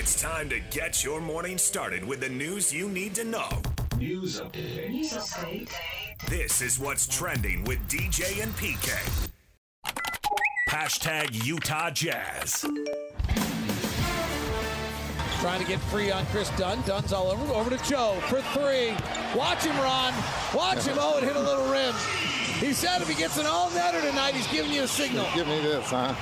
It's time to get your morning started with the news you need to know. News update. News update. This is what's trending with DJ and PK. Hashtag Utah Jazz. Trying to get free on Kris Dunn. Dunn's all over. Over to Joe for three. Watch him, Ron. Watch him. Oh, it hit a little rim. He said if he gets an all netter tonight, he's giving you a signal. Give me this, huh?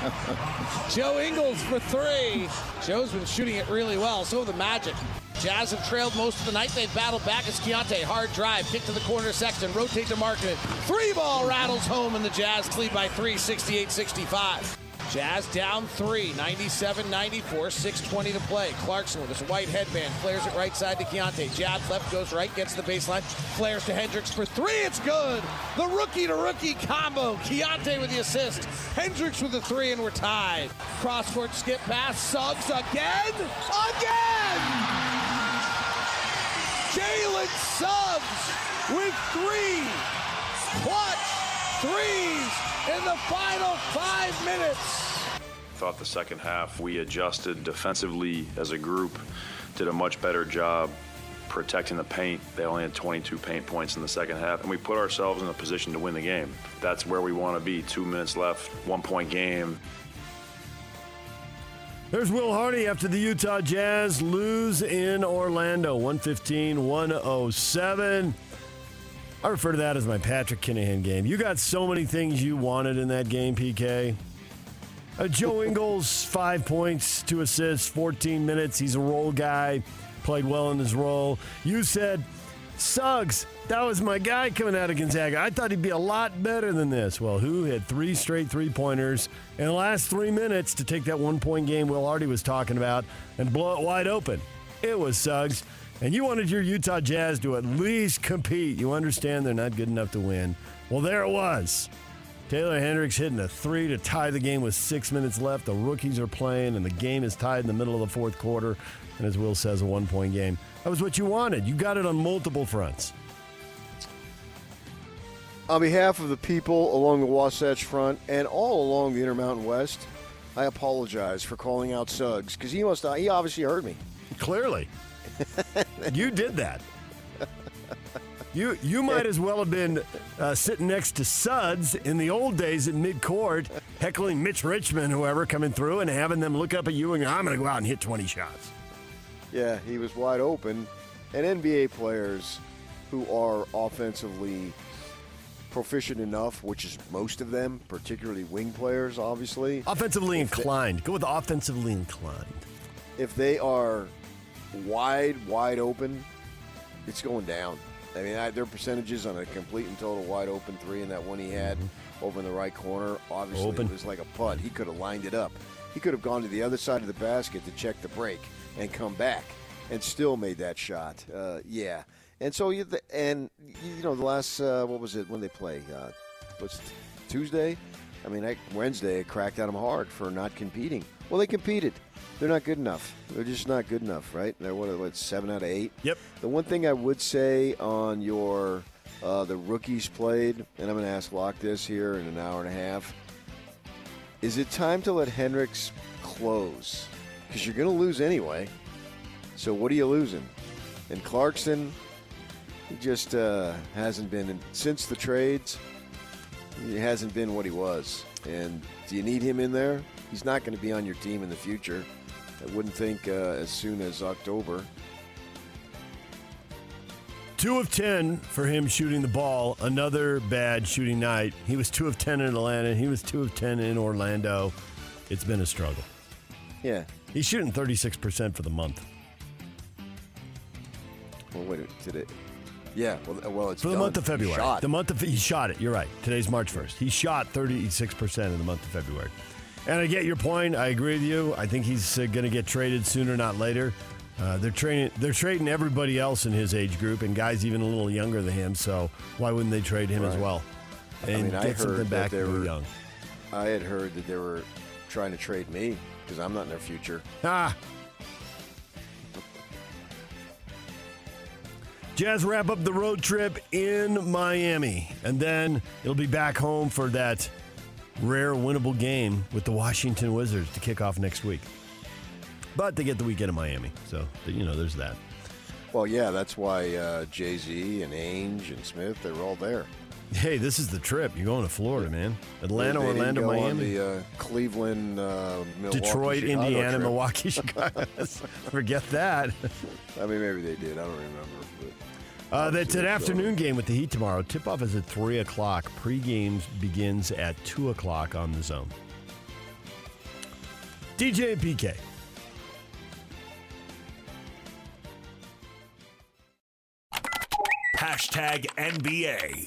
Joe Ingles for three. Joe's been shooting it really well. So the Magic. Jazz have trailed most of the night. They've battled back as Keyonte. Hard drive. Kick to the corner Sexton. Rotate to Market. Three ball rattles home and the Jazz lead by three, 68-65. Jazz down three, 97-94, 6.20 to play. Clarkson with his white headband, flares it right side to Keyonte. Jabs left, goes right, gets the baseline, flares to Hendricks for three, it's good! The rookie-to-rookie combo, Keyonte with the assist, Hendricks with the three, and we're tied. Cross-court skip pass, Suggs again, again! Jalen Suggs with three clutch threes in the final five minutes. Thought the second half we adjusted defensively as a group, did a much better job protecting the paint. They only had 22 paint points in the second half, and we put ourselves in a position to win the game. That's where we want to be. Two minutes left, one point game. There's Will Hardy after the Utah Jazz lose in Orlando, 115 107. I refer to that as my Patrick Kinahan game. You got so many things you wanted in that game, PK. Uh, Joe Ingles, five points, two assists, 14 minutes. He's a role guy, played well in his role. You said, Suggs, that was my guy coming out of Gonzaga. I thought he'd be a lot better than this. Well, who had three straight three pointers in the last three minutes to take that one point game Will Hardy was talking about and blow it wide open? It was Suggs. And you wanted your Utah Jazz to at least compete. You understand they're not good enough to win. Well, there it was. Taylor Hendricks hitting a three to tie the game with six minutes left. The rookies are playing, and the game is tied in the middle of the fourth quarter. And as Will says, a one point game. That was what you wanted. You got it on multiple fronts. On behalf of the people along the Wasatch Front and all along the Intermountain West, I apologize for calling out Suggs because he must he obviously heard me. Clearly. You did that. You you might as well have been uh, sitting next to Suds in the old days at midcourt, heckling Mitch Richmond, whoever coming through, and having them look up at you and go, I'm going to go out and hit 20 shots. Yeah, he was wide open. And NBA players who are offensively proficient enough, which is most of them, particularly wing players, obviously. Offensively If they- inclined. Go with offensively inclined. if they are wide, wide open, it's going down. I mean, I, their percentages on a complete and total wide open three and that one he had over in the right corner, obviously Open. it was like a putt. He could have lined it up. He could have gone to the other side of the basket to check the break and come back and still made that shot. Uh, yeah. And so you th- and you know the last uh, what was it when they play uh, Tuesday? I mean, I, Wednesday it cracked at him hard for not competing. Well, they competed. They're not good enough. They're just not good enough, right? They're what, what seven out of eight. Yep. The one thing I would say on your uh, the rookies played, and I'm going to ask Locke this here in an hour and a half. Is it time to let Hendricks close? Because you're going to lose anyway. So what are you losing? And Clarkson, he just uh, hasn't been in, since the trades. He hasn't been what he was. And do you need him in there? He's not going to be on your team in the future. I wouldn't think uh, as soon as October. Two of 10 for him shooting the ball. Another bad shooting night. He was two of 10 in Atlanta. He was two of 10 in Orlando. It's been a struggle. Yeah. He's shooting 36% for the month. Well, wait, did it? Yeah. Well, well, it's For the done. month of February. Shot. The month of he shot it. You're right. Today's March 1st. He shot 36% in the month of February. And I get your point. I agree with you. I think he's uh, going to get traded sooner, not later. Uh, they're trading. They're trading everybody else in his age group, and guys even a little younger than him. So why wouldn't they trade him as well and mean, I get something heard that back they were- young? I had heard that they were trying to trade me because I'm not in their future. Ah. Jazz wrap up the road trip in Miami, and then it'll be back home for that rare winnable game with the Washington Wizards to kick off next week. But they get the weekend in Miami, so you know there's that. Well, yeah, that's why uh, Jay Z and Ainge and Smith they were all there. Hey, this is the trip. You're going to Florida, man. Atlanta, They didn't Orlando, Miami, the uh, Cleveland, uh, Milwaukee, Detroit, Chicago Indiana, trip. Milwaukee, Chicago. Forget that. I mean, maybe they did. I don't remember. But Uh, that's an afternoon game with the Heat tomorrow. Tip off is at 3 o'clock. Pre-games begins at 2 o'clock on the zone. DJ and PK. Hashtag NBA.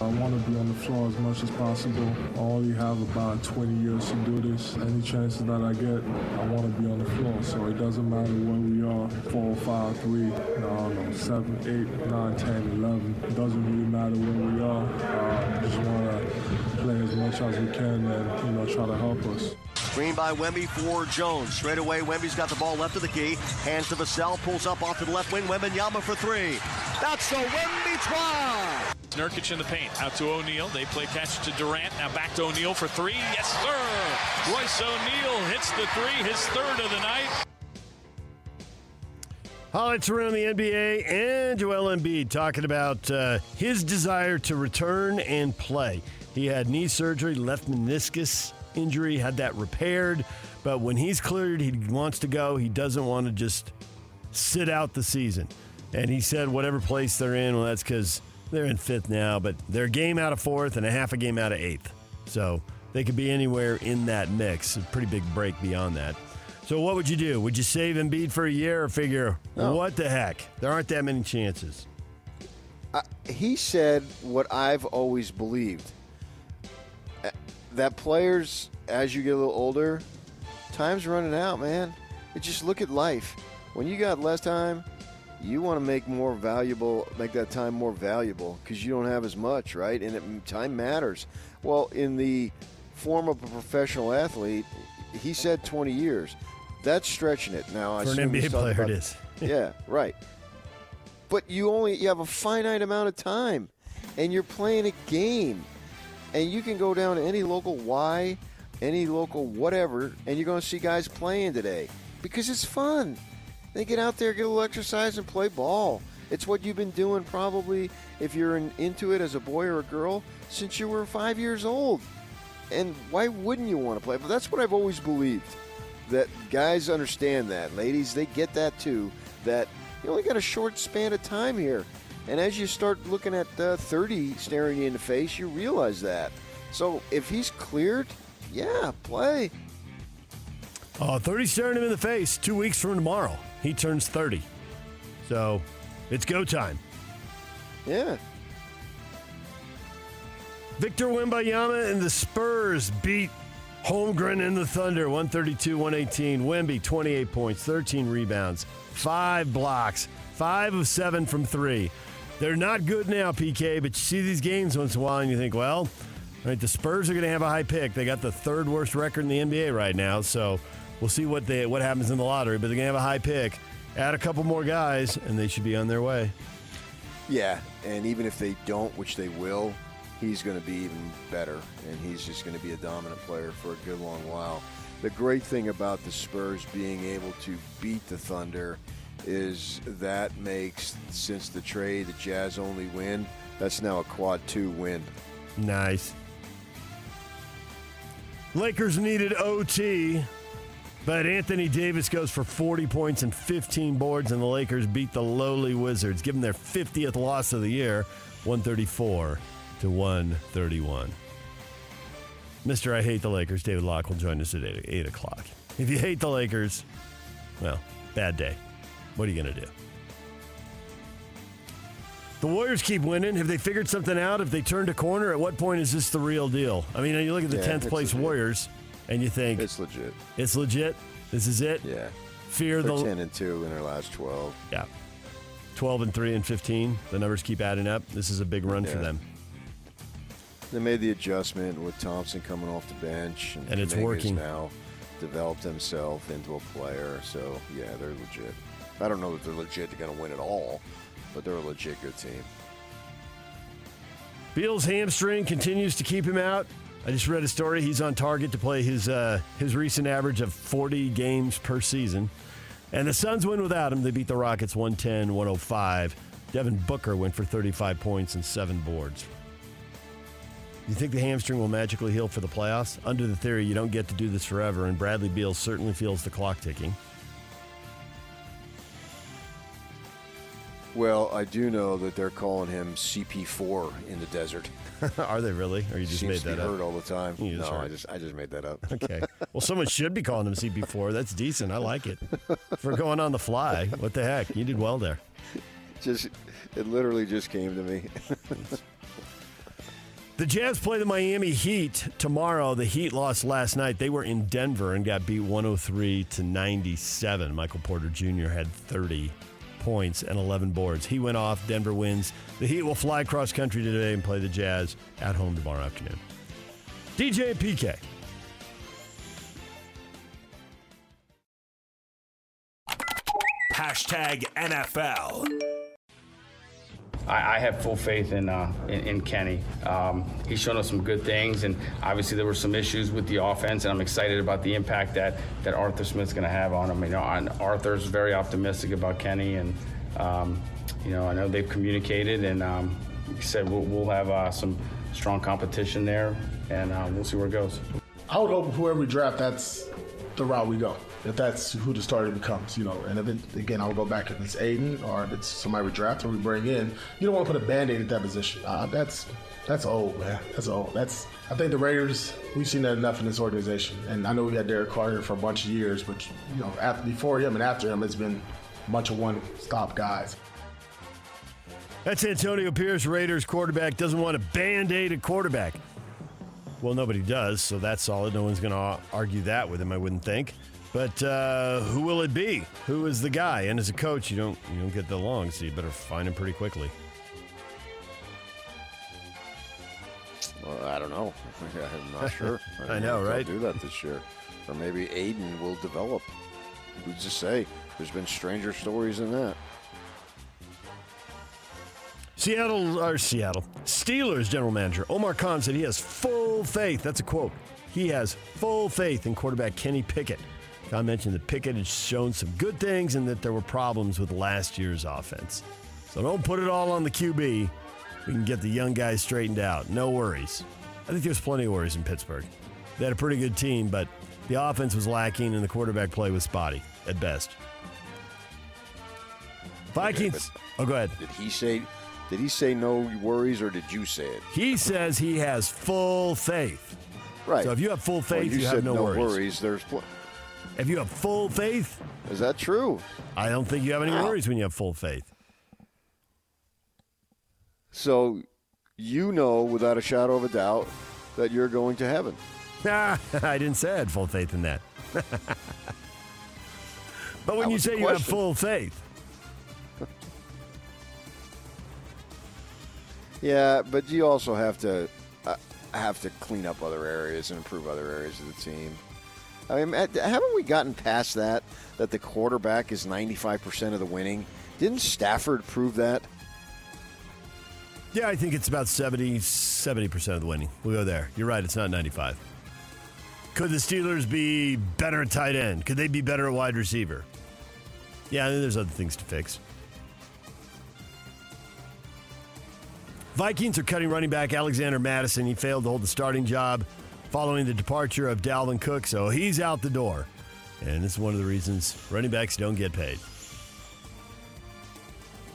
I want to be on the floor as much as possible. I only have about 20 years to do this. Any chances that I get, I want to be on the floor. So it doesn't matter where we are, four, five, three, I seven, eight, nine, 10, 11. It doesn't really matter where we are. Uh, just want to play as much as we can and, you know, try to help us. Screen by Wemby for Jones. Straight away, Wemby's got the ball left of the key. Hands to Vassell, pulls up off to the left wing. Wembanyama for three. That's a Wemby try. Nurkic in the paint. Out to O'Neale. They play catch to Durant. Now back to O'Neale for three. Yes, sir. Royce O'Neale hits the three, his third of the night. Highlights around the NBA and Joel Embiid talking about uh, his desire to return and play. He had knee surgery, left meniscus injury, had that repaired, but when he's cleared, he wants to go. He doesn't want to just sit out the season. And he said, whatever place they're in, well, that's because they're in fifth now, but they're a game out of fourth and a half a game out of eighth. So they could be anywhere in that mix. A pretty big break beyond that. So what would you do? Would you save Embiid for a year or figure, what the heck? There aren't that many chances. he said what I've always believed Uh, that players, as you get a little older, time's running out, man. You just look at life. When you got less time, you want to make more valuable, make that time more valuable because you don't have as much, right? And it, time matters. Well, in the form of a professional athlete, he said 20 years. That's stretching it. Now, I For an NBA player, it about- is. yeah, right. But you only you have a finite amount of time, and you're playing a game, and you can go down to any local Y, any local whatever, and you're going to see guys playing today because it's fun. They get out there, get a little exercise, and play ball. It's what you've been doing probably if you're in, into it as a boy or a girl since you were five years old. And why wouldn't you want to play? But that's what I've always believed. That guys understand that. Ladies, they get that too. That you only got a short span of time here. And as you start looking at uh, 30 staring you in the face, you realize that. So if he's cleared, yeah, play. Oh, 30 staring him in the face. Two weeks from tomorrow, he turns 30. So it's go time. Yeah. Victor Wembanyama and the Spurs beat Holmgren and the Thunder 132 118. Wemby 28 points, 13 rebounds, 5 blocks, 5 of 7 from 3. They're not good now, PK, but you see these games once in a while and you think, well, the Spurs are going to have a high pick. They got the third worst record in the NBA right now, so we'll see what they what happens in the lottery, but they're going to have a high pick. Add a couple more guys and they should be on their way. Yeah, and even if they don't, which they will, he's going to be even better, and he's just going to be a dominant player for a good long while. The great thing about the Spurs being able to beat the Thunder is that makes, since the trade, the Jazz only win, that's now a quad two win. Nice. Lakers needed OT, but Anthony Davis goes for 40 points and 15 boards, and the Lakers beat the lowly Wizards, them their 50th loss of the year, 134 to 131. Mr. I Hate the Lakers, David Locke will join us at 8, 8 o'clock. If you hate the Lakers, well, bad day. What are you going to do? The Warriors keep winning. Have they figured something out? If they turned a corner, at what point is this the real deal? I mean, you look at the Yeah, 10th place legit. Warriors and you think It's legit. it's legit. This is it. Yeah. Fear They're the 10 and 2 in their last 12. yeah, 12 and 3 and 15. The numbers keep adding up. This is a big run for them. They made the adjustment with Thompson coming off the bench, and, And it's working. now. Developed himself into a player, so yeah, they're legit. I don't know that they're legit. They're going to win at all, but they're a legit good team. Beal's hamstring continues to keep him out. I just read a story. He's on target to play his uh, his recent average of 40 games per season. And the Suns win without him. They beat the Rockets 110 105. Devin Booker went for 35 points and seven boards. You think the hamstring will magically heal for the playoffs? Under the theory, you don't get to do this forever, and Bradley Beal certainly feels the clock ticking. Well, I do know that they're calling him CP4 in the desert. Are they really? Or you just Seems made to that be up? heard all the time. You no, just I just I just made that up. Okay. Well, someone should be calling him CP4. That's decent. I like it. For going on the fly. What the heck? You did well there. just it literally just came to me. The Jazz play the Miami Heat tomorrow. The Heat lost last night. They were in Denver and got beat 103 to 97. Michael Porter Jr. had 30 points and 11 boards. He went off. Denver wins. The Heat will fly cross country today and play the Jazz at home tomorrow afternoon. DJ PK. Hashtag NFL. I, I have full faith in, uh, in, in Kenny. Um, he's shown us some good things, and obviously there were some issues with the offense, and I'm excited about the impact that, that Arthur Smith's going to have on him. You know, and Arthur's very optimistic about Kenny, and um, you know, I know they've communicated, and um, like said, we'll, we'll have uh, some strong competition there, and uh, we'll see where it goes. I would hope whoever we draft, that's the route we go. If that's who the starter becomes, you know. And if it, again, I would go back if it's Aiden or if it's somebody we draft or we bring in. You don't want to put a band-aid at that position. Uh, that's that's old, man. That's old. That's I think the Raiders. We've seen that enough in this organization. And I know we had Derek Carter for a bunch of years, but you know, after before him and after him, it's been a bunch of one-stop guys. That's Antonio Pierce, Raiders quarterback, doesn't want a band aid at quarterback. Well, nobody does, so that's solid. No one's going to argue that with him, I wouldn't think. But uh, who will it be? Who is the guy? And as a coach, you don't you don't get that long, so you better find him pretty quickly. Well, I don't know. I'm not sure. I don't know, right? Do that this year, or maybe Aiden will develop. Who's to say? There's been stranger stories than that. Seattle or Seattle Steelers general manager Omar Khan said he has full faith. That's a quote. He has full faith in quarterback Kenny Pickett. Khan mentioned that Pickett has shown some good things and that there were problems with last year's offense. So don't put it all on the QB. We can get the young guys straightened out. No worries. I think there's plenty of worries in Pittsburgh. They had a pretty good team, but the offense was lacking and the quarterback play was spotty at best. Vikings. oh, go ahead. Did he say? Did he say no worries, or did you say it? He says he has full faith. Right. So if you have full Well, faith, you, you, have no, worries. There's. Pl- If you have full faith, is that true? I don't think you have any worries when you have full faith. So, you know without a shadow of a doubt that you're going to heaven. I didn't say I had full faith in that. but when That you say you have full faith, Yeah, but you also have to uh, have to clean up other areas and improve other areas of the team. I mean, haven't we gotten past that? That the quarterback is 95% of the winning. Didn't Stafford prove that? yeah, I think it's about 70, 70% of the winning. We'll go there. You're right, it's not 95. Could the Steelers be better at tight end? Could they be better at wide receiver? Yeah, I think there's other things to fix. Vikings are cutting running back Alexander Mattison. He failed to hold the starting job following the departure of Dalvin Cook, so he's out the door. And this is one of the reasons running backs don't get paid.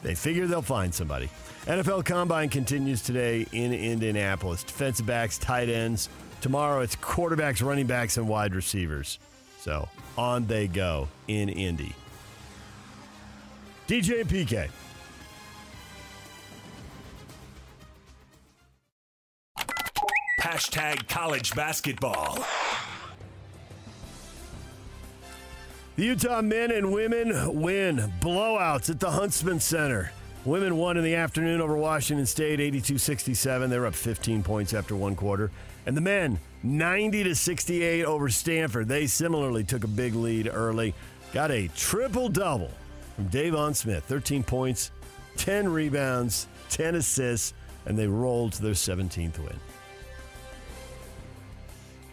They figure they'll find somebody. NFL Combine continues today in Indianapolis. Defensive backs, tight ends. Tomorrow it's quarterbacks, running backs, and wide receivers. So on they go in Indy. DJ and PK. Hashtag college basketball. The Utah men and women win blowouts at the Huntsman Center. Women won in the afternoon over Washington State 82-67. They were up 15 points after one quarter. And the men 90 to 68 over Stanford. They similarly took a big lead early. Got a triple double from Deivon Smith. 13 points, 10 rebounds, 10 assists, and they rolled to their 17th win.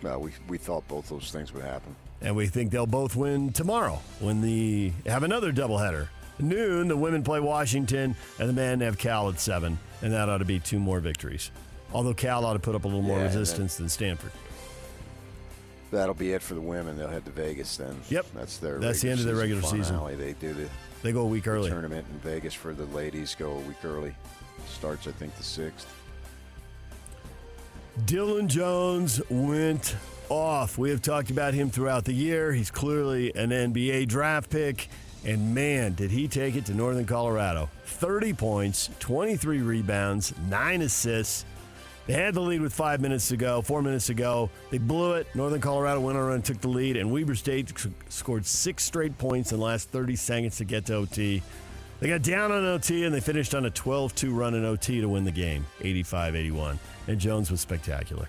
Well, we, we thought both those things would happen. And we think they'll both win tomorrow when the have another doubleheader. Noon, the women play Washington, and the men have Cal at 7, and that ought to be two more victories. Although Cal ought to put up a little more Yeah, resistance than Stanford. That'll be it for the women. They'll head to Vegas then. Yep. That's their That's the end of their regular season. finale. They do the They go a week early. tournament in Vegas for the ladies. Go a week early. Starts, I think, the sixth. Dillon Jones went off. We have talked about him throughout the year. He's clearly an NBA draft pick. And man, did he take it to Northern Colorado. 30 points, 23 rebounds, 9 assists. They had the lead with five minutes to go, four minutes to go. They blew it. Northern Colorado went on and took the lead, and Weber State scored six straight points in the last 30 seconds to get to OT. They got down on OT, and they finished on a 12 2 run in OT to win the game, 85 81. And Jones was spectacular.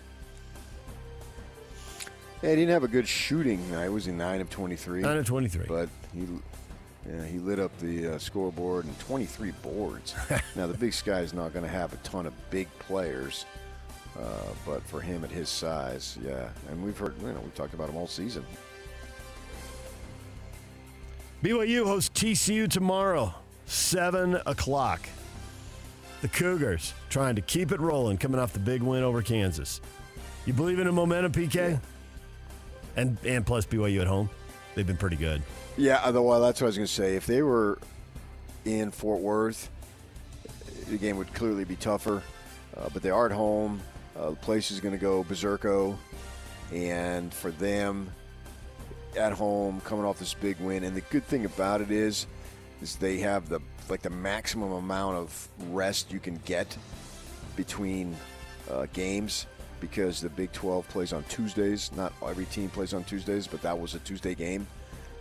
Yeah, he didn't have a good shooting night. Was he nine of twenty-three? 9 of 23. But he, yeah, he lit up the uh, scoreboard and 23 boards. now the Big Sky is not going to have a ton of big players, uh, but for him at his size, yeah. And we've heard, you know, we've talked about him all season. BYU hosts TCU tomorrow, 7 o'clock. The Cougars trying to keep it rolling, coming off the big win over Kansas. You believe in a momentum, PK? And, and plus BYU at home. They've been pretty good. Yeah, otherwise that's what I was going to say. If they were in Fort Worth, the game would clearly be tougher. Uh, but they are at home. Uh, the place is going to go berserko, and for them, at home, coming off this big win, and the good thing about it is, is they have the like the maximum amount of rest you can get between uh, games because the Big 12 plays on Tuesdays. Not every team plays on Tuesdays, but that was a Tuesday game.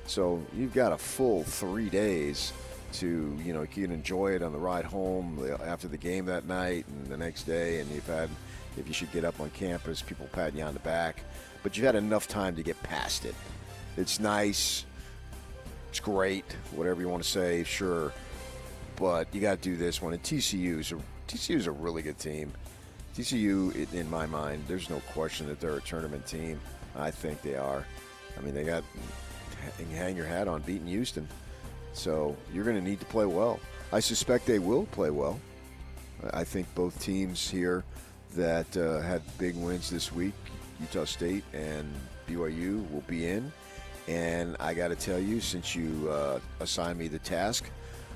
So you've got a full three days to, you know, you can enjoy it on the ride home after the game that night and the next day. And you've had, if you should get up on campus, people patting you on the back. But you've had enough time to get past it. It's nice. It's great. Whatever you want to say, sure. But you got to do this one. And TCU's a, TCU's a really good team. TCU, in- my mind, there's no question that they're a tournament team. I think they are. I mean, they got hang- your hat on beating Houston. So you're going to need to play well. I suspect they will play well. I I think both teams here that uh, had big wins this week, Utah State and BYU, will be in. And I got to tell you, since you uh, assigned me the task,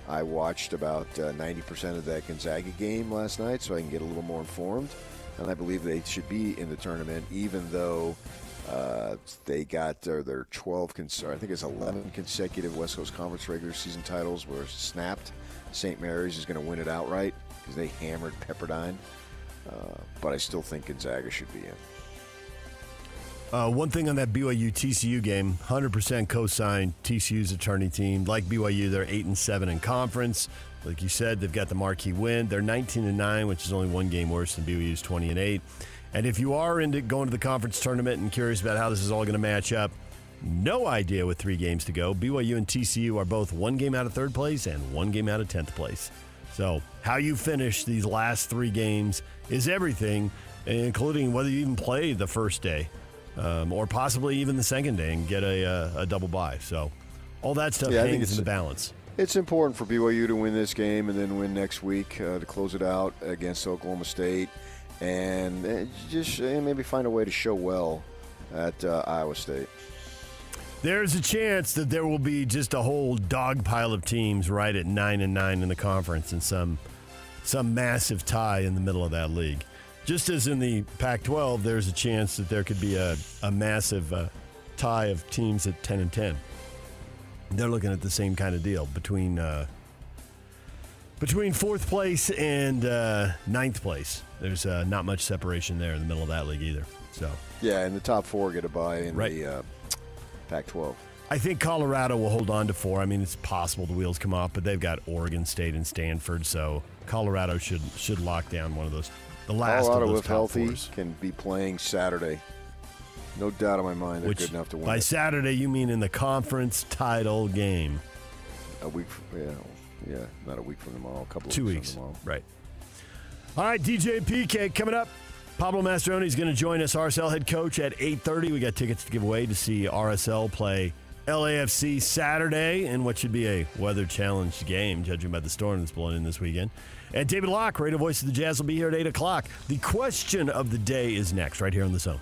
I watched about uh, 90% of that Gonzaga game last night so I can get a little more informed. And I believe they should be in the tournament, even though uh, they got their, their 12, cons- I think it's 11 consecutive West Coast Conference regular season titles were snapped. St. Mary's is going to win it outright because they hammered Pepperdine. Uh, but I still think Gonzaga should be in. Uh, one thing on that BYU TCU game, 100% co-signed TCU's attorney team. Like BYU, they're eight and seven in conference. Like you said, they've got the marquee win. They're 19 and nine, which is only one game worse than BYU's 20 and eight. And if you are into going to the conference tournament and curious about how this is all going to match up, no idea with three games to go. BYU and TCU are both one game out of third place and one game out of 10th place. So, how you finish these last three games is everything, including whether you even play the first day um, or possibly even the second day and get a, uh, a double bye. So, all that stuff Yeah, I think hangs it's- in the balance. It's important for BYU to win this game and then win next week uh, to close it out against Oklahoma State, and uh, just uh, maybe find a way to show well at uh, Iowa State. There's a chance that there will be just a whole dog pile of teams right at nine and nine in the conference and some some massive tie in the middle of that league. Just as in the Pac-12, there's a chance that there could be a, a massive uh, tie of teams at ten and ten. They're looking at the same kind of deal between uh, between fourth place and uh, ninth place. There's uh, not much separation there in the middle of that league either. So. Yeah, and the top four get a bye in Right. the uh, Pac-12. I think Colorado will hold on to four. I mean, it's possible the wheels come off, but they've got Oregon State and Stanford, so Colorado should should lock down one of those. The last Colorado, of those if healthy, fours. can be playing Saturday. No doubt in my mind they're Which good enough to win by it. Saturday you mean in the conference title game? a week. from, Yeah, yeah, not a week from tomorrow. A couple Two of weeks, from tomorrow. right? All right, DJ PK coming up. Pablo Mastroeni is going to join us, RSL head coach, at 8.30. We got tickets to give away to see RSL play LAFC Saturday in what should be a weather-challenged game, judging by the storm that's blowing in this weekend. And David Locke, radio voice of the Jazz, will be here at 8 o'clock. The question of the day is next, right here on the zone.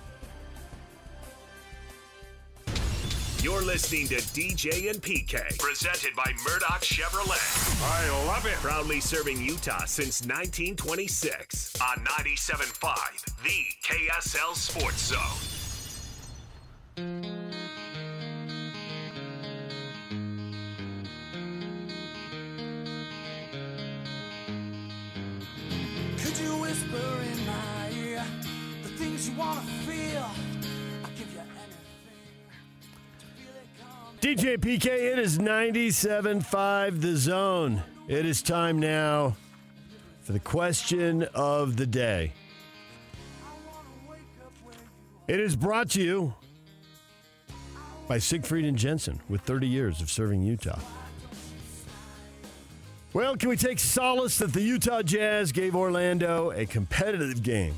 You're listening to DJ and PK, presented by Murdock Chevrolet. I love it. Proudly serving Utah since 1926 on 97.5, the KSL Sports Zone. DJ PK, it is 97.5 The Zone. It is time now for the question of the day. It is brought to you by Siegfried and Jensen with 30 years of serving Utah. Well, can we take solace that the Utah Jazz gave Orlando a competitive game?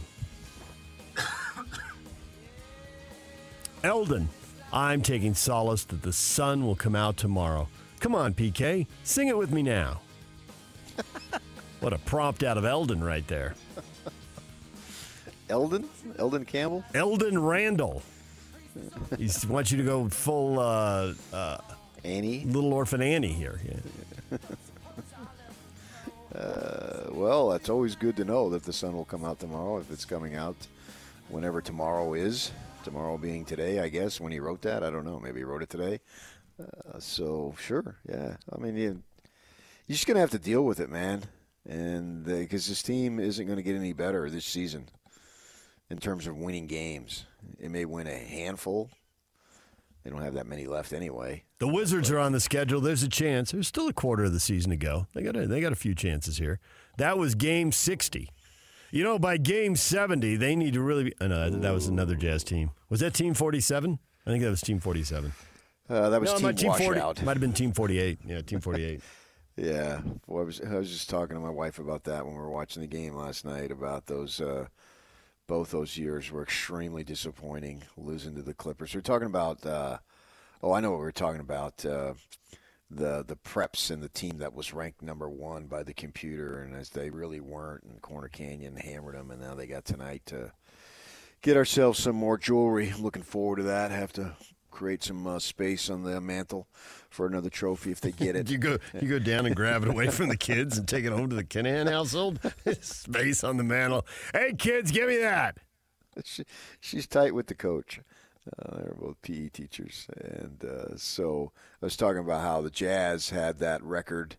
Eldon, I'm taking solace that the sun will come out tomorrow. Come on, PK, sing it with me now. what a prompt out of Eldon right there. Eldon? Elden Campbell? Eldon Randall. He wants you to go full uh, uh, Annie? Little Orphan Annie here. Yeah. Uh, well, it's always good to know that the sun will come out tomorrow if it's coming out whenever tomorrow is. Tomorrow being today, I guess, when he wrote that. I don't know. Maybe he wrote it today. Uh, so, sure. Yeah. I mean, you, you're just going to have to deal with it, man. And because this team isn't going to get any better this season in terms of winning games. It may win a handful. They don't have that many left anyway. The Wizards are on the schedule. There's a chance. There's still a quarter of the season to go. They got a, they got a few chances here. That was game 60. You know, by game 70, they need to really be. Oh, no, that was another Jazz team. Was that Team 47? I think that was Team 47. Uh, that was no, team, team 40. Might have been Team 48. Yeah, Team 48. Yeah, I was I was just talking to my wife about that when we were watching the game last night. About those, uh, both those years were extremely disappointing, losing to the Clippers. We are talking about. Uh, oh, I know what we're talking about. The the preps and the team that was ranked number one by the computer, and as they really weren't, and Corner Canyon hammered them, and now they got tonight to get ourselves some more jewelry. I'm looking forward to that. Have to create some uh, space on the mantle for another trophy if they get it. you go you go down and grab it away from the kids and take it home to the Kinahan household. Space on the mantle. Hey kids, give me that. She, she's tight with the coach. Uh, they're both PE teachers, and uh, so I was talking about how the Jazz had that record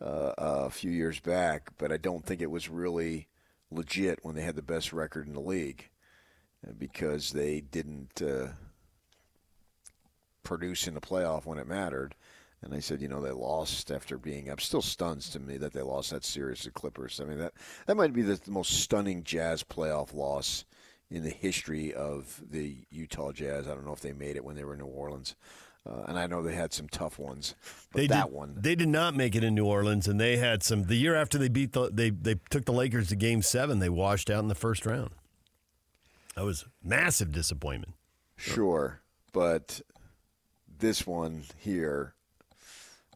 uh, a few years back, but I don't think it was really legit when they had the best record in the league uh, because they didn't uh, produce in the playoff when it mattered. And they said, you know, they lost after being up. Still stuns to me that they lost that series to Clippers. I mean, that that might be the, the most stunning Jazz playoff loss in the history of the Utah Jazz. I don't know if they made it when they were in New Orleans. Uh, and I know they had some tough ones, but they that did, one they did not make it in New Orleans, and they had some. The year after they beat the they they took the Lakers to Game Seven, they washed out in the first round. That was massive disappointment. Sure, but this one here,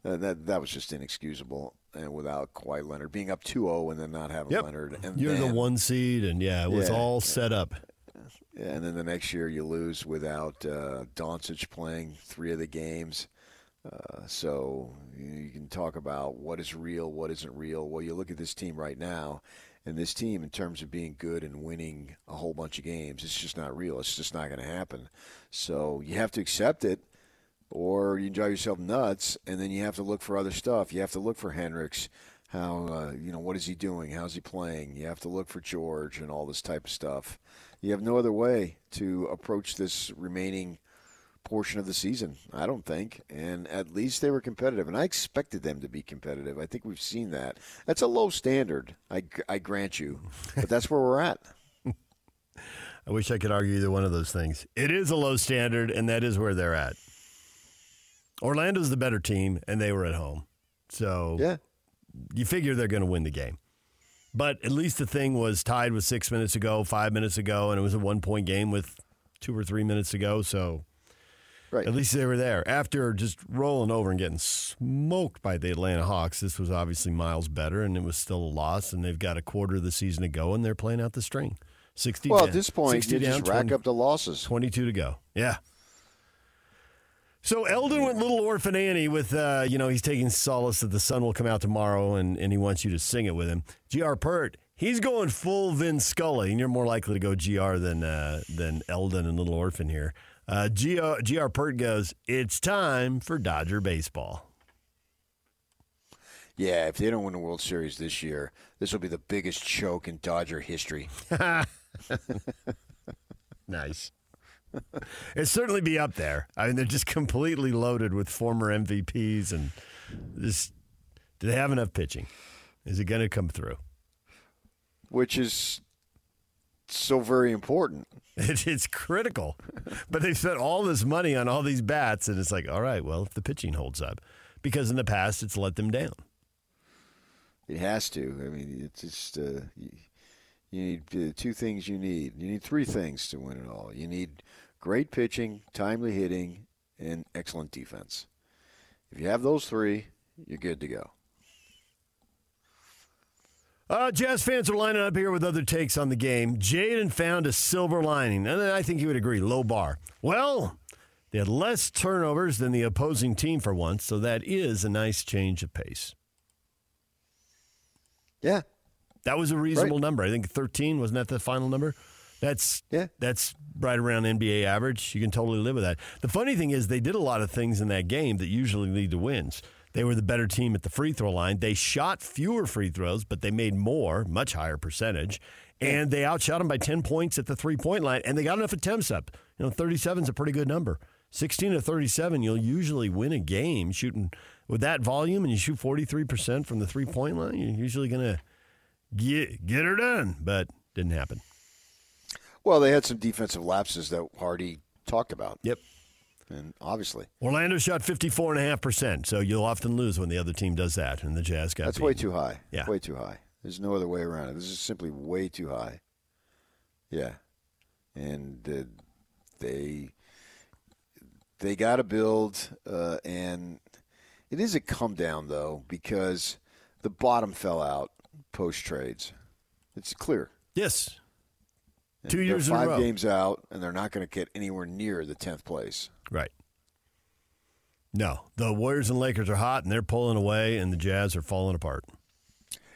uh, that that was just inexcusable. And without Kawhi Leonard being up 2-0 and then not having Yep. Leonard, and You're then, the one seed, and yeah, it was Yeah. all set up. Yeah, and then the next year you lose without uh, Doncic playing three of the games. Uh, so you, you can talk about what is real, what isn't real. Well, you look at this team right now, and this team, in terms of being good and winning a whole bunch of games, it's just not real. It's just not going to happen. So you have to accept it, or you drive yourself nuts, and then you have to look for other stuff. You have to look for Hendricks. How uh, you know what is he doing? How's he playing? You have to look for George and all this type of stuff. You have no other way to approach this remaining portion of the season, I don't think. And at least they were competitive, and I expected them to be competitive. I think we've seen that. That's a low standard, I, I grant you, but that's where we're at. I wish I could argue either one of those things. It is a low standard, and that is where they're at. Orlando's the better team, and they were at home, so Yeah. you figure they're going to win the game. But at least the thing was tied with six minutes ago, five minutes ago, and it was a one point game with two or three minutes ago. So Right. at least they were there. After just rolling over and getting smoked by the Atlanta Hawks, this was obviously miles better, and it was still a loss. And they've got a quarter of the season to go, and they're playing out the string. 60 Well, down- at this point, 60 you down, just rack 20 up the losses. 22 to go. Yeah. So Eldon went Little Orphan Annie with, uh, you know, he's taking solace that the sun will come out tomorrow and, and he wants you to sing it with him. G.R. Pert, he's going full Vin Scully, and you're more likely to go G.R. than, uh, than Eldon and Little Orphan here. Uh, G.R. G.R. Pert goes, it's time for Dodger baseball. Yeah, if they don't win the World Series this year, this will be the biggest choke in Dodger history. nice. It'd certainly be up there. I mean, they're just completely loaded with former MVPs, and just do they have enough pitching? Is it going to come through? Which is so very important. It, it's critical, but they've spent all this money on all these bats, and it's like, all right, well, if the pitching holds up, because in the past it's let them down. It has to. I mean, it's just uh, you, need uh, two things. You need you need three things to win it all. You need great pitching, timely hitting, and excellent defense. If you have those three, you're good to go. Uh, Jazz fans are lining up here with other takes on the game. Jaden found a silver lining, and I think you would agree. Low bar. Well, they had less turnovers than the opposing team for once, so that is a nice change of pace. Yeah, that was a reasonable number. I think 13 wasn't that the final number. That's yeah. That's right around NBA average. You can totally live with that. The funny thing is, they did a lot of things in that game that usually lead to wins. They were the better team at the free throw line. They shot fewer free throws, but they made more, much higher percentage. And they outshot them by 10 points at the three point line, and they got enough attempts up. You know, 37 is a pretty good number. 16 to 37, you'll usually win a game shooting with that volume, and you shoot 43% from the three point line. You're usually going to get, get her done, but didn't happen. Well, they had some defensive lapses that Hardy talked about. Yep. And obviously, Orlando shot 54.5%, so you'll often lose when the other team does that, and the Jazz got that's beaten. way too high. Yeah. way too high. There's no other way around it. This is simply way too high. Yeah, and uh, they they got to build, uh, and it is a come down though because the bottom fell out post trades. It's clear. Yes. And Two years in a five row. games out, and they're not going to get anywhere near the tenth place. Right. No, the Warriors and Lakers are hot, and they're pulling away, and the Jazz are falling apart.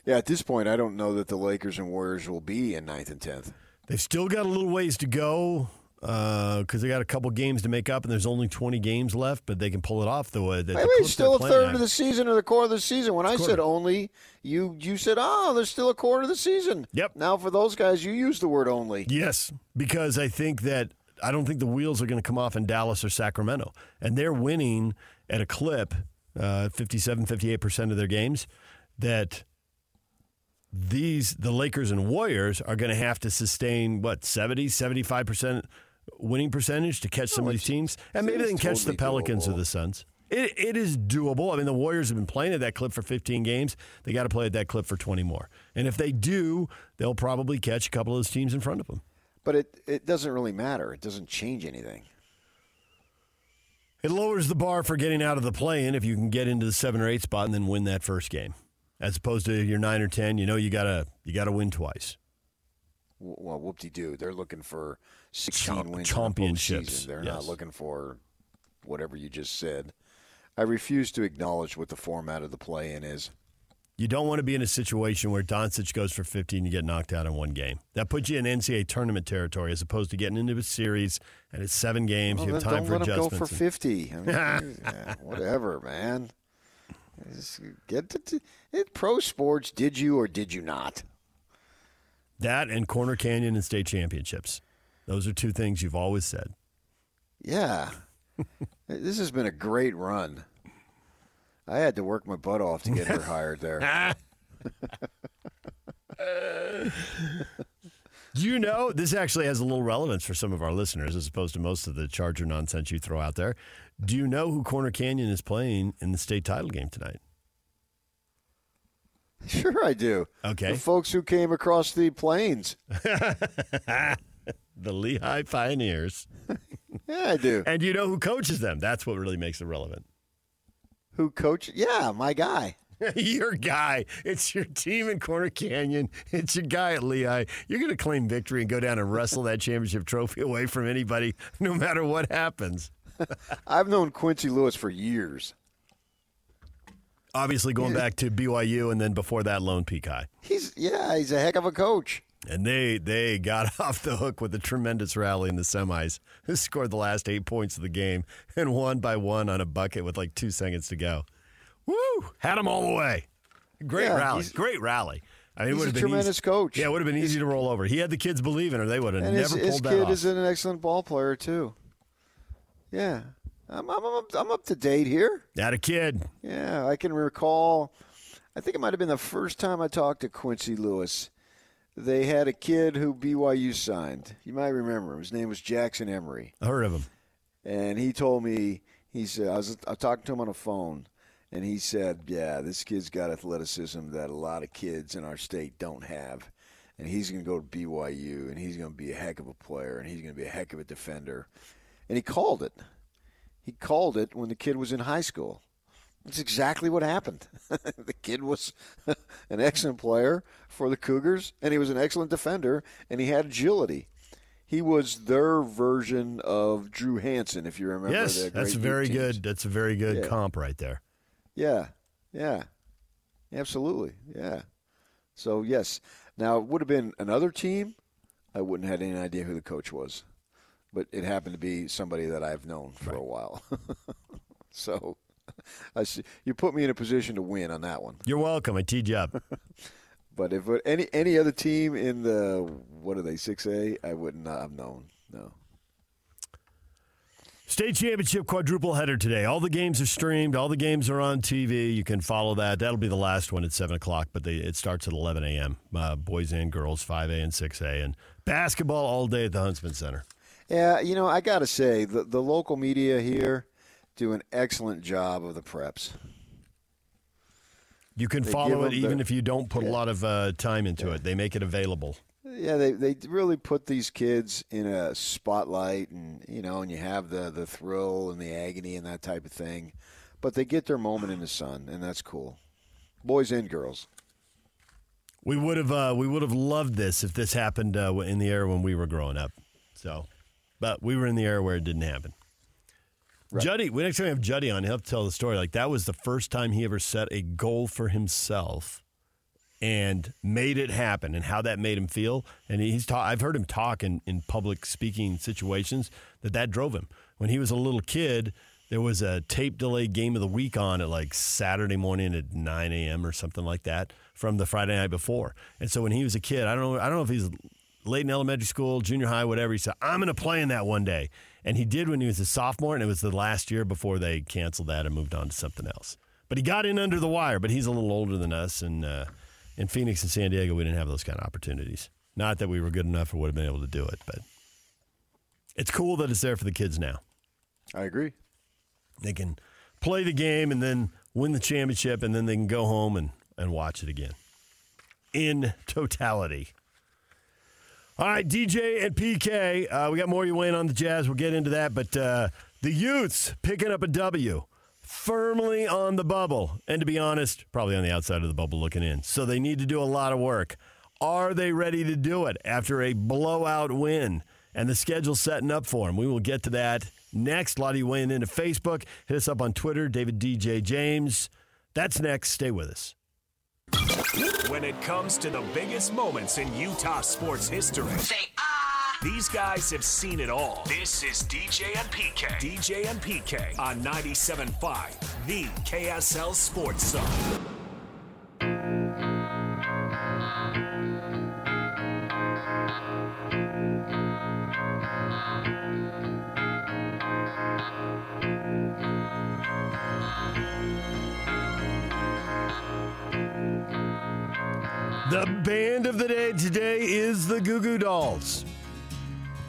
Yeah, at this point, I don't know that the Lakers and Warriors will be in ninth and tenth. They've still got a little ways to go because they got a couple games to make up, and there's only 20 games left, but they can pull it off the way that. Maybe the it's still a third at. of the season or the quarter of the season. When I Quarter. said only, you you said, oh, there's still a quarter of the season. Yep. Now for those guys, you use the word only. Yes, because I think that I don't think the wheels are going to come off in Dallas or Sacramento. And they're winning at a clip, uh, 57, 58% of their games, that these, the Lakers and Warriors, are going to have to sustain, what, 70, 75% winning percentage to catch some of oh, these teams? And maybe they can catch the Pelicans or the Suns. It, it is doable. I mean, the Warriors have been playing at that clip for 15 games. They got to play at that clip for 20 more. And if they do, they'll probably catch a couple of those teams in front of them. But it, it doesn't really matter. It doesn't change anything. It lowers the bar for getting out of the play-in if you can get into the seven or eight spot and then win that first game, as opposed to your nine or ten. You know you gotta you gotta win twice. Well, whoop de doo. They're looking for 16 Chom- wins in the championships, postseason. They're not looking for whatever you just said. I refuse to acknowledge what the format of the play in is. You don't want to be in a situation where Doncic goes for 50 and you get knocked out in one game. That puts you in NCAA tournament territory as opposed to getting into a series and it's seven games. Well, you have time don't for let 'em go for 50. I mean, yeah, whatever, man. Just Get to, to, it, pro sports. Did you or did you not? that and Corner Canyon and state championships. Those are two things you've always said. Yeah. this has been a great run. I had to work my butt off to get her hired there. Do you know this actually has a little relevance for some of our listeners as opposed to most of the Charger nonsense you throw out there? Do you know who Corner Canyon is playing in the state title game tonight? Sure, I do. Okay. The folks who came across the plains. the Lehi Pioneers. Yeah, I do. And you know who coaches them. That's what really makes it relevant. Who coach? Yeah, my guy. your guy. It's your team in Corner Canyon. It's your guy at Lehi. You're going to claim victory and go down and wrestle that championship trophy away from anybody, no matter what happens. I've known Quincy Lewis for years. Obviously, going back to BYU and then before that, Lone Peak High. He's yeah, he's a heck of a coach. And they they got off the hook with a tremendous rally in the semis. Who scored the last eight points of the game and won by one on a bucket with like two seconds to go. Woo! Had them all the way. Great Yeah, rally. Great rally. I mean, it he's would a have been tremendous easy. coach. Yeah, it would have been easy to roll over. He had the kids believing, or they would have And never his, his pulled that kid is an excellent ball player too. Yeah, I'm I'm I'm up, I'm up to date here. Had a kid. Yeah, I can recall. I think it might have been the first time I talked to Quincy Lewis. They had a kid who BYU signed. You might remember him. His name was Jackson Emery. I heard of him. And he told me, he said, I was, I talking to him on the phone, and he said, Yeah, this kid's got athleticism that a lot of kids in our state don't have. And he's going to go to BYU, and he's going to be a heck of a player, and he's going to be a heck of a defender. And he called it. He called it when the kid was in high school. That's exactly what happened. the kid was an excellent player for the Cougars, and he was an excellent defender, and he had agility. He was their version of Drew Hansen, if you remember. yes, that's a very good. That's a very good Yeah. comp right there. Yeah, yeah, absolutely, yeah. So yes, now it would have been another team. I wouldn't have had any idea who the coach was, but it happened to be somebody that I've known for a while. so, you put me in a position to win on that one. You're welcome. I teed you up. But if any any other team in the what are they six A, I would not have known. No. State championship quadruple header today. All the games are streamed. All the games are on TV. You can follow that. That'll be the last one at seven o'clock, but they, it starts at eleven a.m. Uh, boys and girls, five A and six A, and basketball all day at the Huntsman Center. Yeah, you know, I got to say, the, the local media here do an excellent job of the preps. You can They follow it even the- if you don't put a lot of uh, time into it. They make it available. Yeah, they they really put these kids in a spotlight, and you know, and you have the the thrill and the agony and that type of thing, but they get their moment in the sun, and that's cool. Boys and girls. We would have uh, we would have loved this if this happened uh, in the era when we were growing up. So, but we were in the era where it didn't happen. Juddy, we next time we have Juddy on, he'll tell the story. Like that was the first time he ever set a goal for himself and made it happen, and how that made him feel. And he's ta- I've heard him talk in, in public speaking situations that that drove him. When he was a little kid, there was a tape delay game of the week on at like Saturday morning at 9 a.m. or something like that from the Friday night before. And so when he was a kid, I don't know, I don't know if he's late in elementary school, junior high, whatever. He said, "I'm going to play in that one day," and he did when he was a sophomore, and it was the last year before they canceled that and moved on to something else. But he got in under the wire. But he's a little older than us, and uh, in Phoenix and San Diego, we didn't have those kind of opportunities. Not that we were good enough or would have been able to do it, but it's cool that it's there for the kids now. I agree. They can play the game and then win the championship, and then they can go home and, and watch it again in totality. All right, DJ and PK, uh, we got more you weighing on the Jazz. We'll get into that, but uh, the Utes picking up a W, firmly on the bubble, and to be honest, probably on the outside of the bubble looking in. So they need to do a lot of work. Are they ready to do it after a blowout win? And the schedule setting up for them. We will get to that next. A lot of you weighing into Facebook. Hit us up on Twitter, David DJ James. That's next. Stay with us. When it comes to the biggest moments in Utah sports history, these guys have seen it all. This is DJ and PK. DJ and PK on 97.5, the KSL Sports Zone. The band of the day today is the Goo Goo Dolls.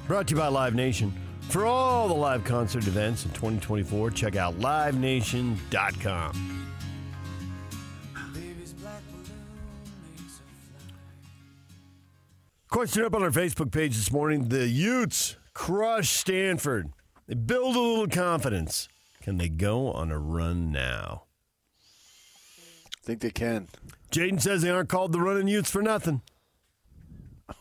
Brought to you by Live Nation. For all the live concert events in 2024, check out livenation.com. Question up on our Facebook page this morning the Utes crush Stanford. They build a little confidence. Can they go on a run now? I think they can. Jaden says they aren't called the Runnin Utes for nothing.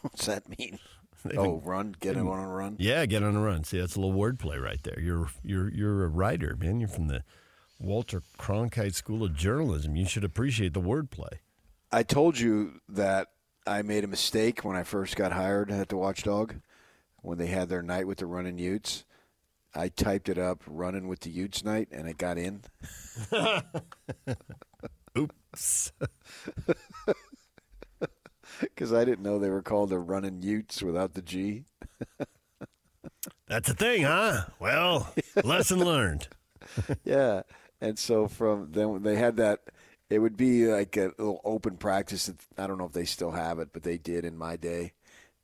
What's that mean? They oh, think- run, get on a run. Yeah, get on a run. See, that's a little wordplay right there. You're you're you're a writer, man. You're from the Walter Cronkite School of Journalism. You should appreciate the wordplay. I told you that I made a mistake when I first got hired at the Watchdog when they had their night with the Runnin Utes. I typed it up, running with the Utes night, and it got in. Oops. Because I didn't know they were called the Runnin Utes without the G. That's a thing, huh? Well, lesson learned. yeah. And so from then they had that, it would be like a little open practice. I don't know if they still have it, but they did in my day.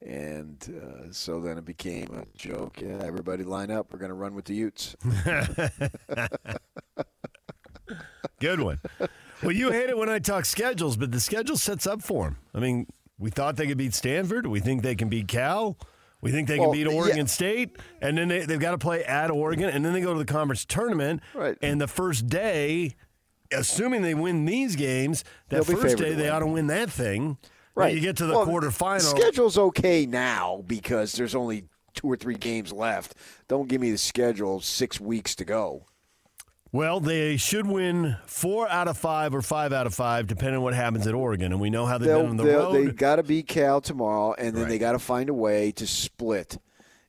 And uh, so then it became a joke. Yeah, everybody line up. We're going to run with the Utes. Good one. Well, you hate it when I talk schedules, but the schedule sets up for them. I mean, we thought they could beat Stanford. We think they can beat Cal. We think they can Well, beat yeah. Oregon State. And then they, they've got to play at Oregon. And then they go to the conference tournament. Right. And the first day, assuming they win these games, that They'll first day they ought to win that thing. Right. You get to the Well, quarterfinal. schedule's okay now because there's only two or three games left. Don't give me the schedule six weeks to go. Well, they should win four out of five or five out of five, depending on what happens at Oregon. And we know how they've They'll, been on the they'll- they got to beat Cal tomorrow, and then Right. they got to find a way to split.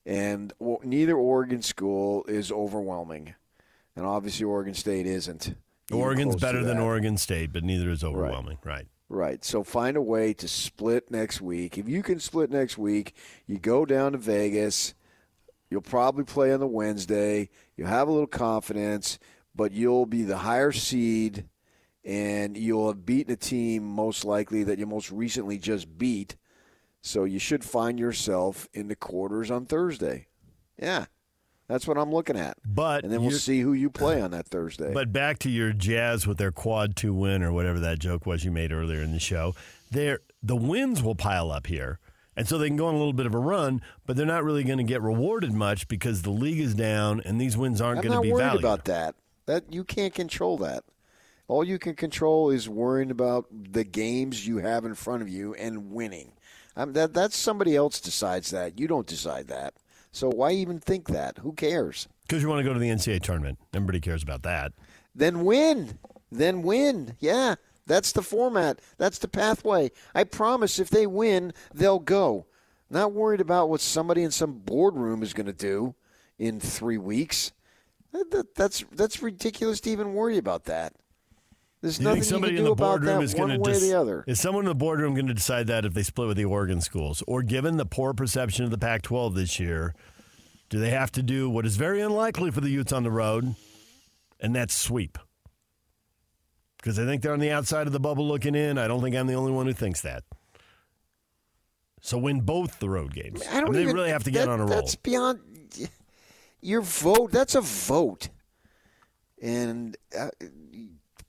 And neither Oregon school is overwhelming, and obviously Oregon State isn't. Oregon's better than. Oregon State, but neither is overwhelming. Right. Right. So find a way to split next week. If you can split next week, you go down to Vegas. You'll probably play on the Wednesday. You'll have a little confidence, but you'll be the higher seed and you'll have beaten a team most likely that you most recently just beat. So you should find yourself in the quarters on Thursday. Yeah. That's what I'm looking at. But and then we'll see who you play on that Thursday. But back to your Jazz with their quad two win or whatever that joke was you made earlier in the show. There, the wins will pile up here, and so they can go on a little bit of a run. But they're not really going to get rewarded much because the league is down, and these wins aren't going to be worried valued. about that. That you can't control that. All you can control is worrying about the games you have in front of you and winning. Um, that that's somebody else decides that. You don't decide that. So why even think that? Who cares? Because you want to go to the NCAA tournament. Everybody cares about that. Then win. Then win. Yeah, that's the format. That's the pathway. I promise if they win, they'll go. Not worried about what somebody in some boardroom is going to do in three weeks. That- that- that's that's ridiculous to even worry about that. There's You nothing somebody you in can the do about boardroom that is one going way to or the other. Is someone in the boardroom going to decide that if they split with the Oregon schools, or given the poor perception of the Pac-12 this year, do they have to do what is very unlikely for the Utes on the road, and that's sweep? Because I think they're on the outside of the bubble looking in. I don't think I'm the only one who thinks that. So win both the road games. I don't mean, even, they really have to get that- on a roll. That's beyond your vote. That's a vote, and uh,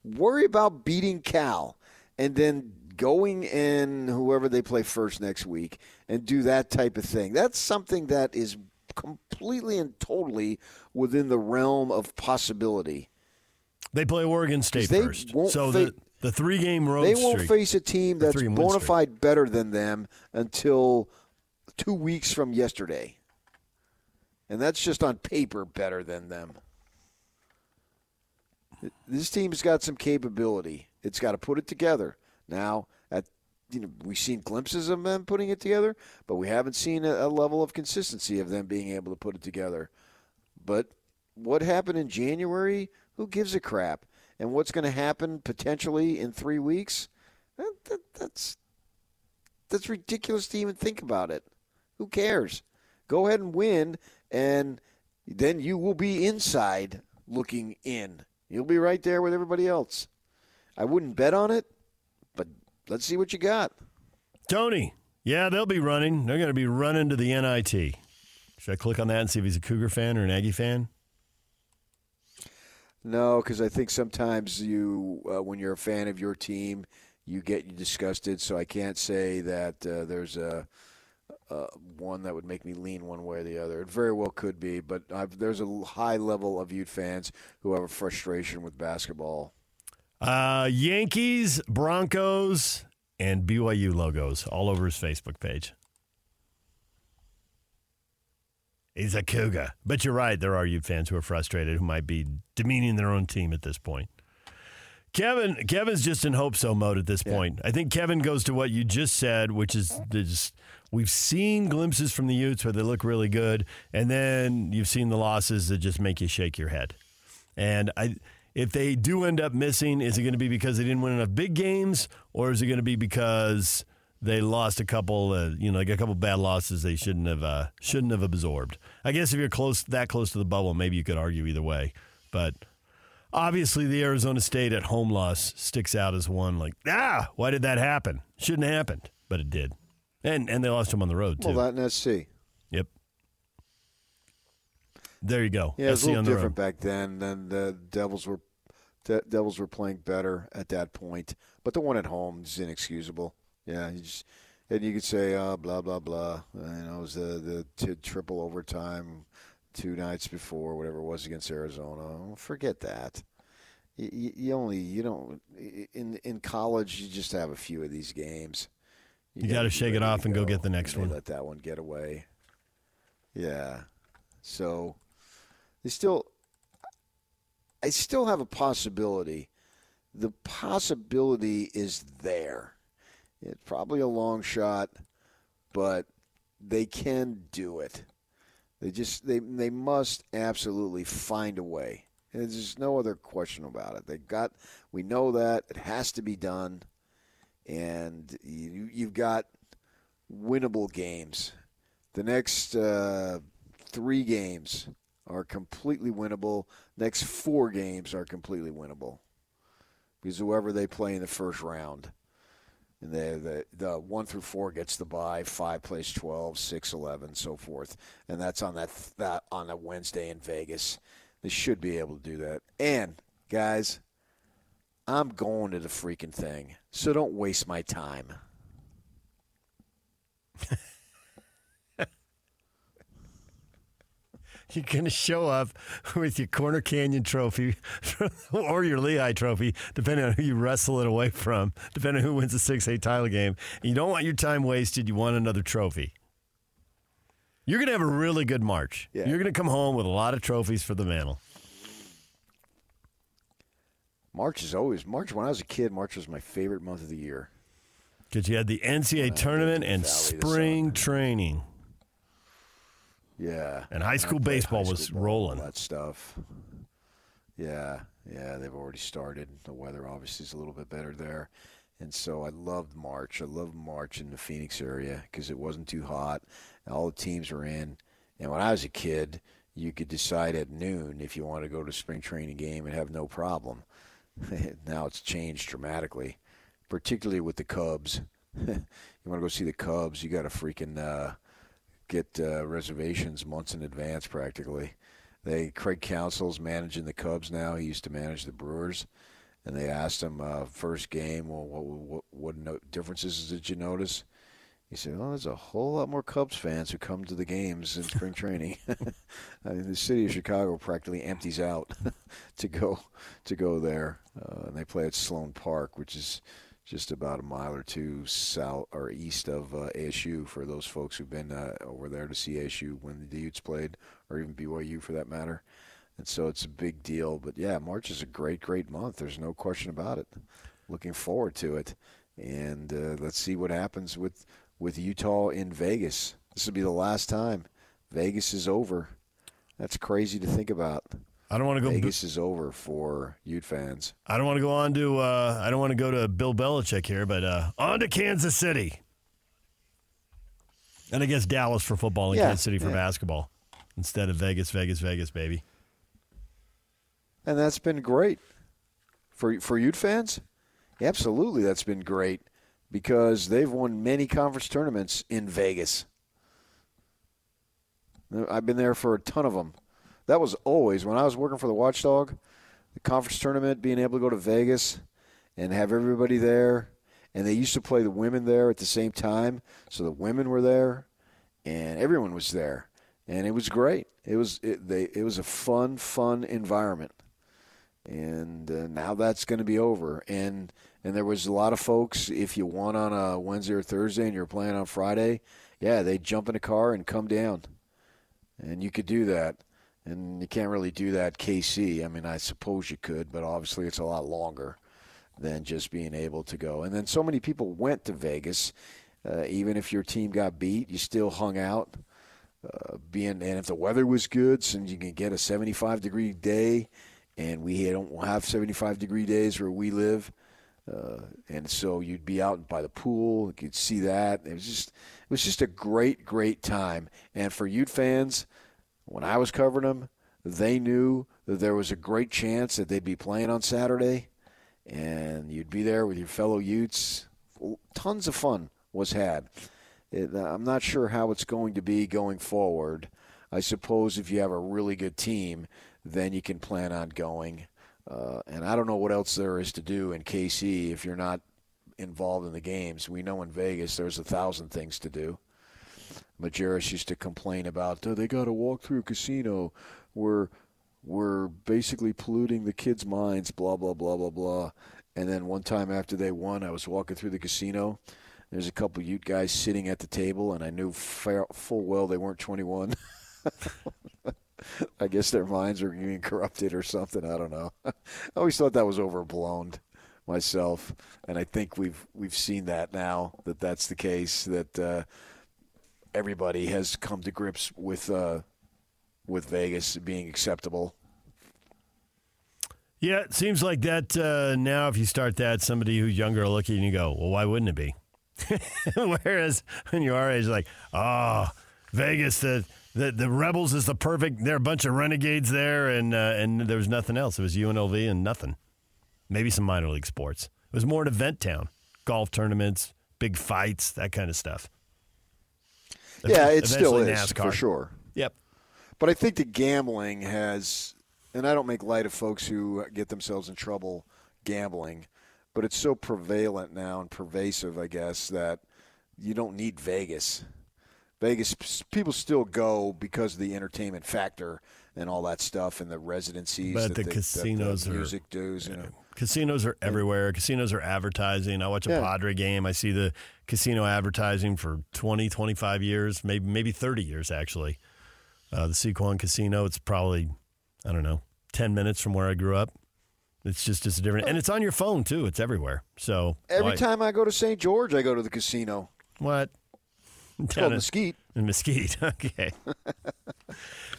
worry about beating Cal, and then going in whoever they play first next week, and do that type of thing. That's something that is completely and totally within the realm of possibility. They play Oregon State they first. So fa- the, the three game road They won't streak- face a team that's bona fide better than them until two weeks from yesterday. And that's just on paper better than them. This team's got some capability. It's got to put it together. Now, at you know, we've seen glimpses of them putting it together, but we haven't seen a, a level of consistency of them being able to put it together. But what happened in January? Who gives a crap? And what's going to happen potentially in three weeks? That, that, that's that's ridiculous to even think about it. Who cares? Go ahead and win, and then you will be inside looking in. You'll be right there with everybody else. I wouldn't bet on it, but let's see what you got. Tony, yeah, they'll be running. They're going to be running to the NIT. Should I click on that and see if he's a Cougar fan or an Aggie fan? No, because I think sometimes you, uh, when you're a fan of your team, you get disgusted. So I can't say that uh, there's a uh, one that would make me lean one way or the other. It very well could be, but I've, there's a high level of Ute fans who have a frustration with basketball. Uh, Yankees, Broncos, and BYU logos all over his Facebook page. He's a cougar. But you're right. There are Ute fans who are frustrated who might be demeaning their own team at this point. Kevin, Kevin's just in hope so mode at this yeah. point. I think Kevin goes to what you just said, which is just we've seen glimpses from the Utes where they look really good, and then you've seen the losses that just make you shake your head. And I, if they do end up missing, is it going to be because they didn't win enough big games, or is it going to be because they lost a couple, uh, you know, like a couple bad losses they shouldn't have uh, shouldn't have absorbed? I guess if you're close that close to the bubble, maybe you could argue either way, but. Obviously, the Arizona State at home loss sticks out as one. Like, ah, why did that happen? Shouldn't have happened, but it did, and and they lost him on the road too. Well, that in SC. Yep. There you go. Yeah, it was a little different road. back then. Then the Devils were the Devils were playing better at that point, but the one at home is inexcusable. Yeah, you just and you could say, uh, blah blah blah. You know, it was the the t- triple overtime two nights before, whatever it was against Arizona. Forget that. You, you only you don't in in college. You just have a few of these games. You, you got to shake it off and go, go get the next one. Let that one get away. Yeah. So they still. I still have a possibility. The possibility is there. It's probably a long shot, but they can do it. They just they they must absolutely find a way. And there's no other question about it. They got we know that it has to be done, and you you've got winnable games. The next uh, three games are completely winnable. Next four games are completely winnable because whoever they play in the first round and the, the, the 1 through 4 gets the bye, 5 plays 12, 6, 11, so forth. And that's on that, that on a Wednesday in Vegas. They should be able to do that. And, guys, I'm going to the freaking thing, so don't waste my time. you're going to show up with your Corner Canyon trophy or your Lehi trophy, depending on who you wrestle it away from, depending on who wins the 6A title game. And you don't want your time wasted. You want another trophy. You're going to have a really good March. Yeah. You're going to come home with a lot of trophies for the mantle. March is always March. When I was a kid, March was my favorite month of the year. Because you had the NCAA tournament and spring training. Yeah. And high school baseball high was rolling. that stuff. Yeah, yeah, they've already started. The weather obviously is a little bit better there. And so I loved March. I loved March in the Phoenix area because it wasn't too hot. All the teams were in. And when I was a kid, you could decide at noon if you want to go to a spring training game and have no problem. now it's changed dramatically, particularly with the Cubs. you want to go see the Cubs, you got to freaking uh, get uh, reservations months in advance practically. They Craig Counsell's managing the Cubs now. He used to manage the Brewers, and they asked him uh, first game, well, what, what, what no- differences did you notice? He said, "Well, there's a whole lot more Cubs fans who come to the games in spring training. I mean, the city of Chicago practically empties out to go to go there, uh, and they play at Sloan Park, which is." just about a mile or two south or east of uh, ASU for those folks who've been uh, over there to see ASU when the Utes played, or even BYU for that matter. And so it's a big deal. But yeah, March is a great, great month. There's no question about it. Looking forward to it. And uh, let's see what happens with, with Utah in Vegas. This will be the last time. Vegas is over. That's crazy to think about. I don't want to go. Vegas b- is over for Ute fans. I don't want to go on to. Uh, I don't want to go to Bill Belichick here, but uh, on to Kansas City, and I guess Dallas for football and yeah, Kansas City for yeah. basketball, instead of Vegas, Vegas, Vegas, baby. And that's been great for for Ute fans. Absolutely, that's been great because they've won many conference tournaments in Vegas. I've been there for a ton of them that was always when I was working for the Watchdog, the conference tournament, being able to go to Vegas and have everybody there. And they used to play the women there at the same time, so the women were there, and everyone was there, and it was great. It was it, they, it was a fun, fun environment, and uh, now that's going to be over. And and there was a lot of folks. If you won on a Wednesday or Thursday, and you're playing on Friday, yeah, they jump in a car and come down, and you could do that. And you can't really do that KC. I mean, I suppose you could, but obviously it's a lot longer than just being able to go. And then so many people went to Vegas, uh, even if your team got beat, you still hung out. Uh, being and if the weather was good, so you can get a 75 degree day, and we don't have 75 degree days where we live, uh, and so you'd be out by the pool, you could see that. It was just it was just a great great time. And for Ute fans, when I was covering them, they knew that there was a great chance that they'd be playing on Saturday and you'd be there with your fellow Utes. Tons of fun was had. It, uh, I'm not sure how it's going to be going forward. I suppose if you have a really good team, then you can plan on going. Uh, and I don't know what else there is to do in KC if you're not involved in the games. We know in Vegas there's a thousand things to do. Majerus used to complain about, oh, they got to walk through a casino where we're basically polluting the kids' minds, blah, blah, blah, blah, blah. And then one time after they won, I was walking through the casino. There's a couple Ute guys sitting at the table, and I knew full well they weren't 21. I guess their minds are being corrupted or something. I don't know. I always thought that was overblown myself, and I think we've we've seen that now that that's the case. That uh, everybody has come to grips with uh, with Vegas being acceptable. Yeah, it seems like that uh, now. If you start that, somebody who's younger will look at you you go, "Well, why wouldn't it be?" Whereas when you're our age, like, "Oh, Vegas, the the the Rebels is the perfect. There are a bunch of renegades there, and uh, and there was nothing else. It was UNLV and nothing. Maybe some minor league sports. It was more an event town, golf tournaments, big fights, that kind of stuff. Yeah, it still is NASCAR. for sure. Yep. But I think the gambling has, and I don't make light of folks who get themselves in trouble gambling, but it's so prevalent now and pervasive, I guess, that you don't need Vegas. Vegas, people still go because of the entertainment factor and all that stuff and the residencies. But the they, casinos the music are, dues, you know. Casinos are everywhere. Casinos are advertising. I watch a yeah. Padre game. I see the casino advertising for 20, 25 years, maybe maybe 30 years actually uh, the Sycuan Casino. It's probably, I don't know, 10 minutes from where I grew up. It's just it's different, and it's on your phone too. It's everywhere. So every time I go to St. George, I go to the casino. What? It's called Mesquite. In Mesquite. Okay.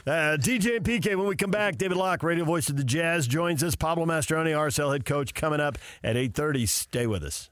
uh, DJ and PK. When we come back, David Locke, radio voice of the Jazz, joins us. Pablo Mastroeni, RSL head coach, coming up at eight thirty. Stay with us.